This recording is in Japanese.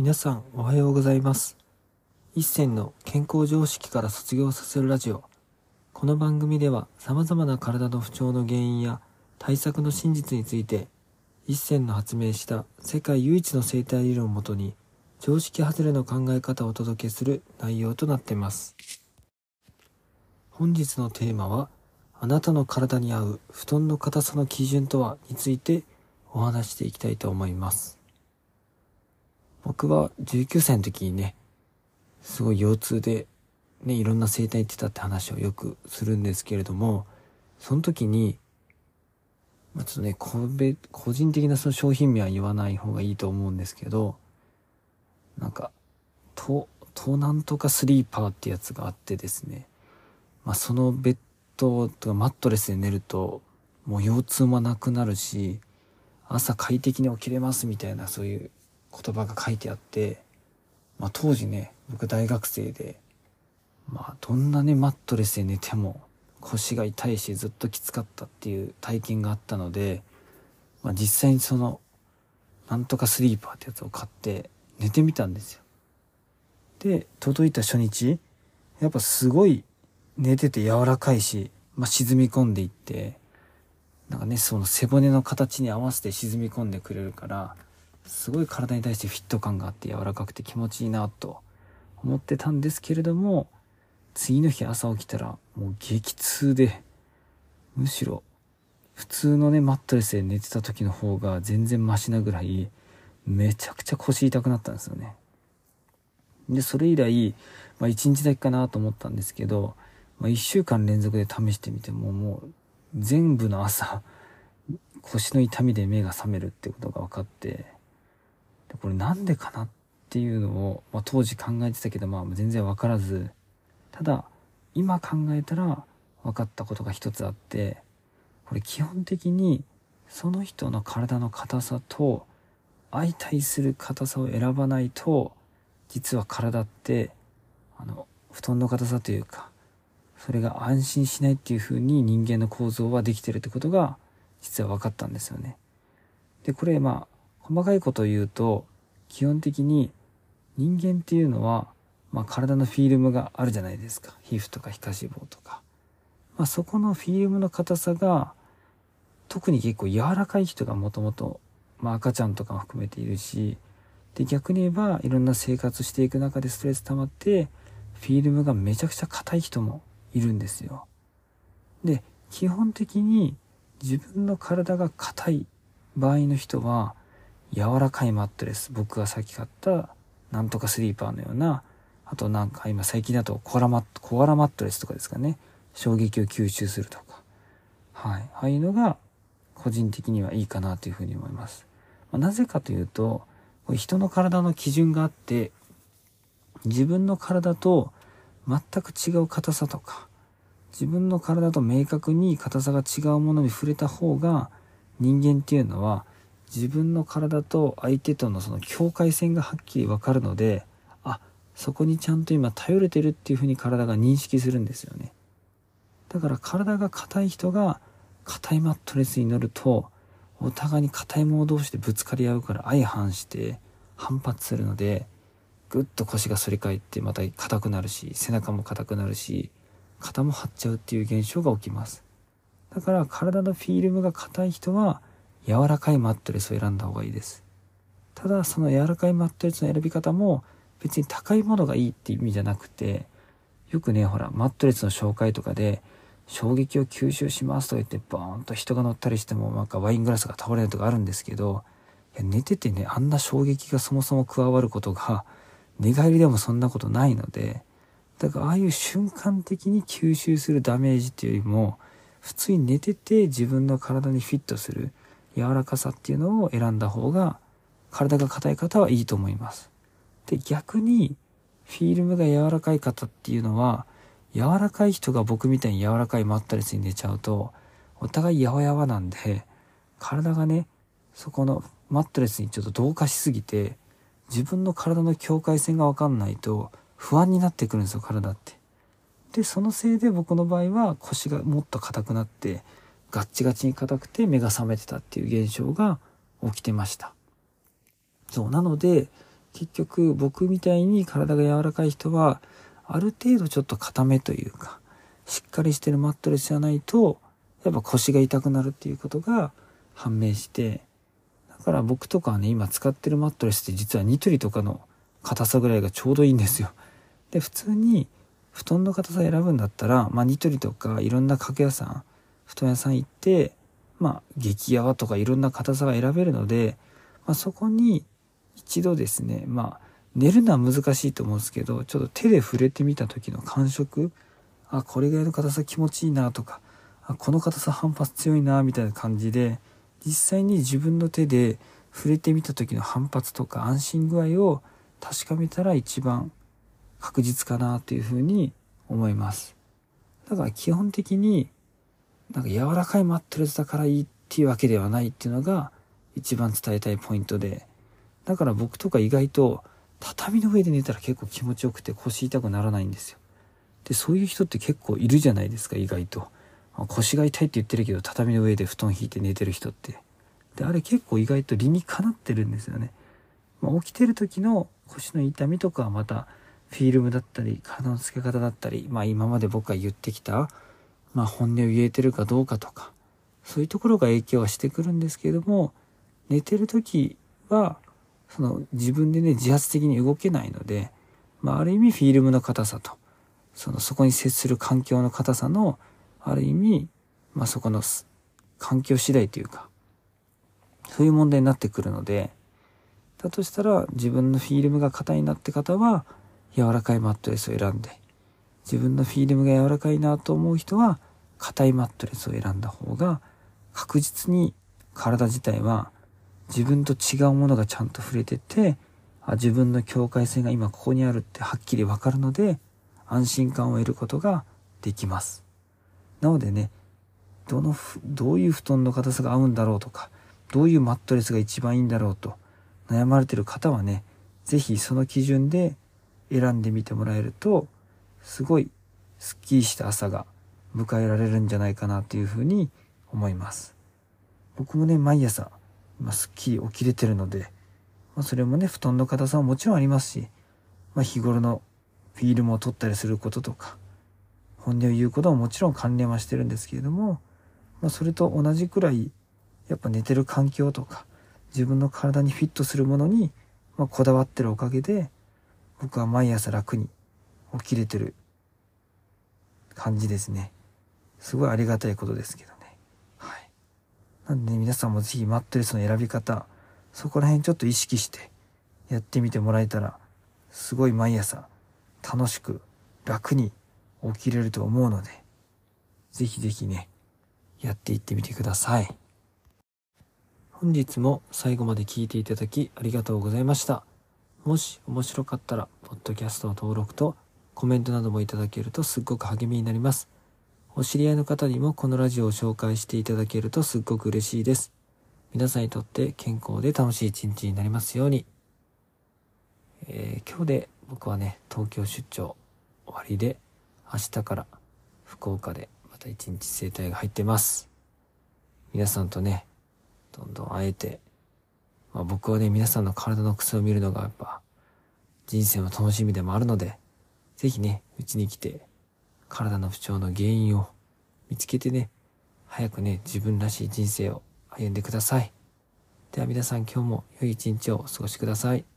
皆さんおはようございます。一銭の健康常識から卒業させるラジオ。この番組では様々な体の不調の原因や対策の真実について、一銭の発明した世界唯一の生態理論をもとに、常識外れの考え方をお届けする内容となっています。本日のテーマは、あなたの体に合う布団の硬さの基準とはについてお話していきたいと思います。僕は19歳の時にね、すごい腰痛で、ね、いろんな整体行ってたって話をよくするんですけれども、その時に、まあ、ちょっとね、個別、個人的なその商品名は言わない方がいいと思うんですけど、なんか、と、となんとかスリーパーってやつがあってですね、まあ、そのベッドとかマットレスで寝ると、もう腰痛もなくなるし、朝快適に起きれますみたいなそういう言葉が書いてあって、まあ当時ね、僕大学生で、まあどんなね、マットレスで寝ても腰が痛いしずっときつかったっていう体験があったので、まあ実際にその、なんとかスリーパーってやつを買って寝てみたんですよ。で、届いた初日、やっぱすごい寝てて柔らかいし、まあ沈み込んでいって、なんかね、その背骨の形に合わせて沈み込んでくれるから、すごい体に対してフィット感があって柔らかくて気持ちいいなと思ってたんですけれども、次の日朝起きたらもう激痛で、むしろ普通のね、マットレスで寝てた時の方が全然マシなぐらい、めちゃくちゃ腰痛くなったんですよね。で、それ以来、まあ一日だけかなと思ったんですけど、まあ一週間連続で試してみてももう全部の朝、腰の痛みで目が覚めるってことが分かって、これなんでかなっていうのを、まあ、当時考えてたけど、まあ全然分からず、ただ、今考えたら分かったことが一つあって、これ基本的にその人の体の硬さと相対する硬さを選ばないと、実は体って、あの、布団の硬さというか、それが安心しないっていう風に人間の構造はできてるってことが実は分かったんですよね。で、これまあ細かいことを言うと基本的に人間っていうのはまあ体のフィルムがあるじゃないですか。皮膚とか皮下脂肪とか。まあそこのフィルムの硬さが特に結構柔らかい人がもともとま赤ちゃんとかも含めているしで逆に言えばいろんな生活していく中でストレス溜まってフィルムがめちゃくちゃ硬い人もいるんですよ。で、基本的に自分の体が硬い場合の人は、柔らかいマットレス、僕がさっき買った、なんとかスリーパーのような、あとなんか今最近だとコアラマット、コアラマットレスとかですかね。衝撃を吸収するとか。はい。ああいうのが、個人的にはいいかなというふうに思います。まあ、なぜかというと、これ人の体の基準があって、自分の体と全く違う硬さとか自分の体と明確に硬さが違うものに触れた方が人間っていうのは自分の体と相手とのその境界線がはっきりわかるのであそこにちゃんと今頼れてるっていうふうに体が認識するんですよね。だから体が硬い人が硬いマットレスに乗るとお互いに硬いもの同士でぶつかり合うから相反して反発するのでぐっと腰が反り返ってまた硬くなるし背中も硬くなるし肩も張っちゃうっていう現象が起きます。だから体のフィルムが硬い人は柔らかいマットレスを選んだ方がいいです。ただその柔らかいマットレスの選び方も別に高いものがいいって意味じゃなくてよくねほらマットレスの紹介とかで衝撃を吸収しますとか言ってボーンと人が乗ったりしてもなんかワイングラスが倒れるとかあるんですけどいや寝ててねあんな衝撃がそもそも加わることが寝返りでもそんなことないので、だからああいう瞬間的に吸収するダメージっていうよりも、普通に寝てて自分の体にフィットする柔らかさっていうのを選んだ方が、体が硬い方はいいと思います。で、逆に、フィルムが柔らかい方っていうのは、柔らかい人が僕みたいに柔らかいマットレスに寝ちゃうと、お互いやわやわなんで、体がね、そこのマットレスにちょっと同化しすぎて、自分の体の境界線がわかんないと不安になってくるんですよ、体って。で、そのせいで僕の場合は腰がもっと硬くなって、ガッチガチに硬くて目が覚めてたっていう現象が起きてました。そう、なので、結局僕みたいに体が柔らかい人はある程度ちょっと固めというかしっかりしてるマットレスじゃないとやっぱ腰が痛くなるっていうことが判明してだから僕とかはね今使ってるマットレスって実はニトリとかの硬さぐらいがちょうどいいんですよで普通に布団の硬さ選ぶんだったら、まあ、ニトリとかいろんな家具屋さん布団屋さん行ってまあ激ヤワとかいろんな硬さが選べるので、まあ、そこに一度ですねまあ寝るのは難しいと思うんですけどちょっと手で触れてみた時の感触。あこれぐらいの硬さ気持ちいいなとかあこの硬さ反発強いなみたいな感じで実際に自分の手で触れてみた時の反発とか安心具合を確かめたら一番確実かなというふうに思います。だから基本的になんか柔らかいマットレスだからいいっていうわけではないっていうのが一番伝えたいポイントでだから僕とか意外と畳の上で寝たら結構気持ちよくて腰痛くならないんですよ。でそういう人って結構いるじゃないですか意外と。腰が痛いって言ってるけど畳の上で布団引いて寝てる人って。であれ結構意外と理にかなってるんですよね、まあ、起きてる時の腰の痛みとかはまたフィルムだったり体の付け方だったりまあ今まで僕が言ってきたまあ本音を言えてるかどうかとかそういうところが影響はしてくるんですけれども寝てる時はその自分でね自発的に動けないので、まあ、ある意味フィルムの硬さとそのそこに接する環境の硬さのある意味、まあ、そこの環境次第というかそういう問題になってくるのでだとしたら自分のフィルムが硬いなって方は柔らかいマットレスを選んで自分のフィールムが柔らかいなと思う人は硬いマットレスを選んだ方が確実に体自体は自分と違うものがちゃんと触れててあ自分の境界線が今ここにあるってはっきりわかるので安心感を得ることができます。なのでね、どの、どういう布団の硬さが合うんだろうとか、どういうマットレスが一番いいんだろうと悩まれてる方はね、是非その基準で選んでみてもらえると、すごいスッキリした朝が迎えられるんじゃないかなというふうに思います。僕もね、毎朝、今すっきり起きれてるので、まあ、それもね、布団の硬さももちろんありますし、まあ、日頃のフィルムを取ったりすることとか、本音を言うことももちろん関連はしてるんですけれども、まあ、それと同じくらいやっぱ寝てる環境とか自分の体にフィットするものに、まあ、こだわってるおかげで僕は毎朝楽に起きれてる感じですねすごいありがたいことですけどねはいなんでね皆さんも是非マットレスの選び方そこら辺ちょっと意識してやってみてもらえたらすごい毎朝楽しく楽に起きれると思うので、ぜひぜひね、やっていってみてください。本日も最後まで聞いていただきありがとうございました。もし面白かったら、ポッドキャストの登録とコメントなどもいただけるとすっごく励みになります。お知り合いの方にもこのラジオを紹介していただけるとすっごく嬉しいです。皆さんにとって健康で楽しい一日になりますように。えー、今日で僕はね、東京出張終わりで、明日から福岡でまた一日整体が入ってます。皆さんとね、どんどん会えて、まあ僕はね、皆さんの体の癖を見るのがやっぱ人生の楽しみでもあるので、ぜひね、うちに来て体の不調の原因を見つけてね、早くね、自分らしい人生を歩んでください。では皆さん今日も良い一日をお過ごしください。